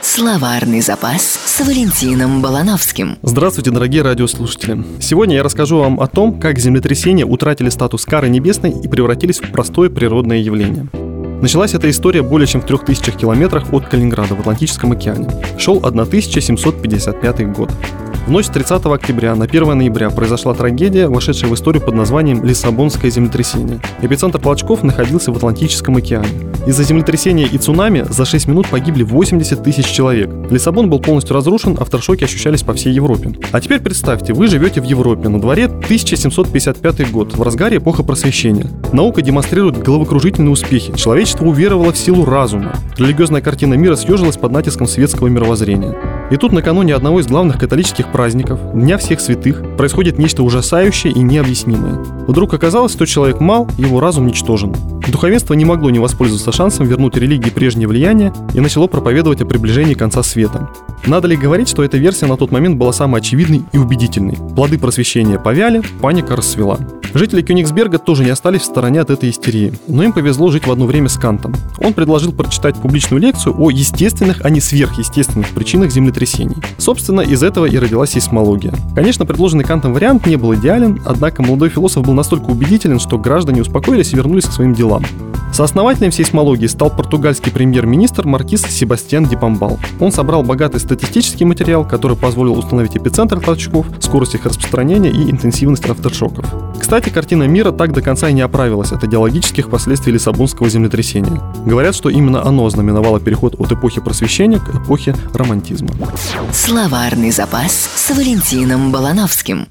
Словарный запас с Валентином Балановским. Здравствуйте, дорогие радиослушатели. Сегодня я расскажу вам о том, как землетрясения утратили статус кары небесной и превратились в простое природное явление. Началась эта история более чем в 3000 километрах от Калининграда в Атлантическом океане. Шел 1755 год. В ночь с 30 октября на 1 ноября произошла трагедия, вошедшая в историю под названием Лиссабонское землетрясение. Эпицентр толчков находился в Атлантическом океане. Из-за землетрясения и цунами за 6 минут погибли 80 тысяч человек. Лиссабон был полностью разрушен, авторшоки ощущались по всей Европе. А теперь представьте, вы живете в Европе, на дворе 1755 год, в разгаре эпоха просвещения. Наука демонстрирует головокружительные успехи, человечество уверовало в силу разума. Религиозная картина мира съежилась под натиском светского мировоззрения. И тут накануне одного из главных католических праздников, Дня всех святых, происходит нечто ужасающее и необъяснимое. Вдруг оказалось, что человек мал, его разум ничтожен. Духовенство не могло не воспользоваться шансом вернуть религии прежнее влияние и начало проповедовать о приближении конца света. Надо ли говорить, что эта версия на тот момент была самой очевидной и убедительной? Плоды просвещения повяли, паника расцвела. Жители Кёнигсберга тоже не остались в стороне от этой истерии, но им повезло жить в одно время с Кантом. Он предложил прочитать публичную лекцию о естественных, а не сверхъестественных причинах землетрясений. Собственно, из этого и родилась сейсмология. Конечно, предложенный Кантом вариант не был идеален, однако молодой философ был настолько убедителен, что граждане успокоились и вернулись к своим делам. Сооснователем сейсмологии стал португальский премьер-министр Маркиз Себастьян Дипамбал. Он собрал богатый статистический материал, который позволил установить эпицентр толчков, скорость их распространения и интенсивность авторшоков. Кстати, картина мира так до конца и не оправилась от идеологических последствий Лиссабонского землетрясения. Говорят, что именно оно знаменовало переход от эпохи просвещения к эпохе романтизма. Словарный запас с Валентином Балановским.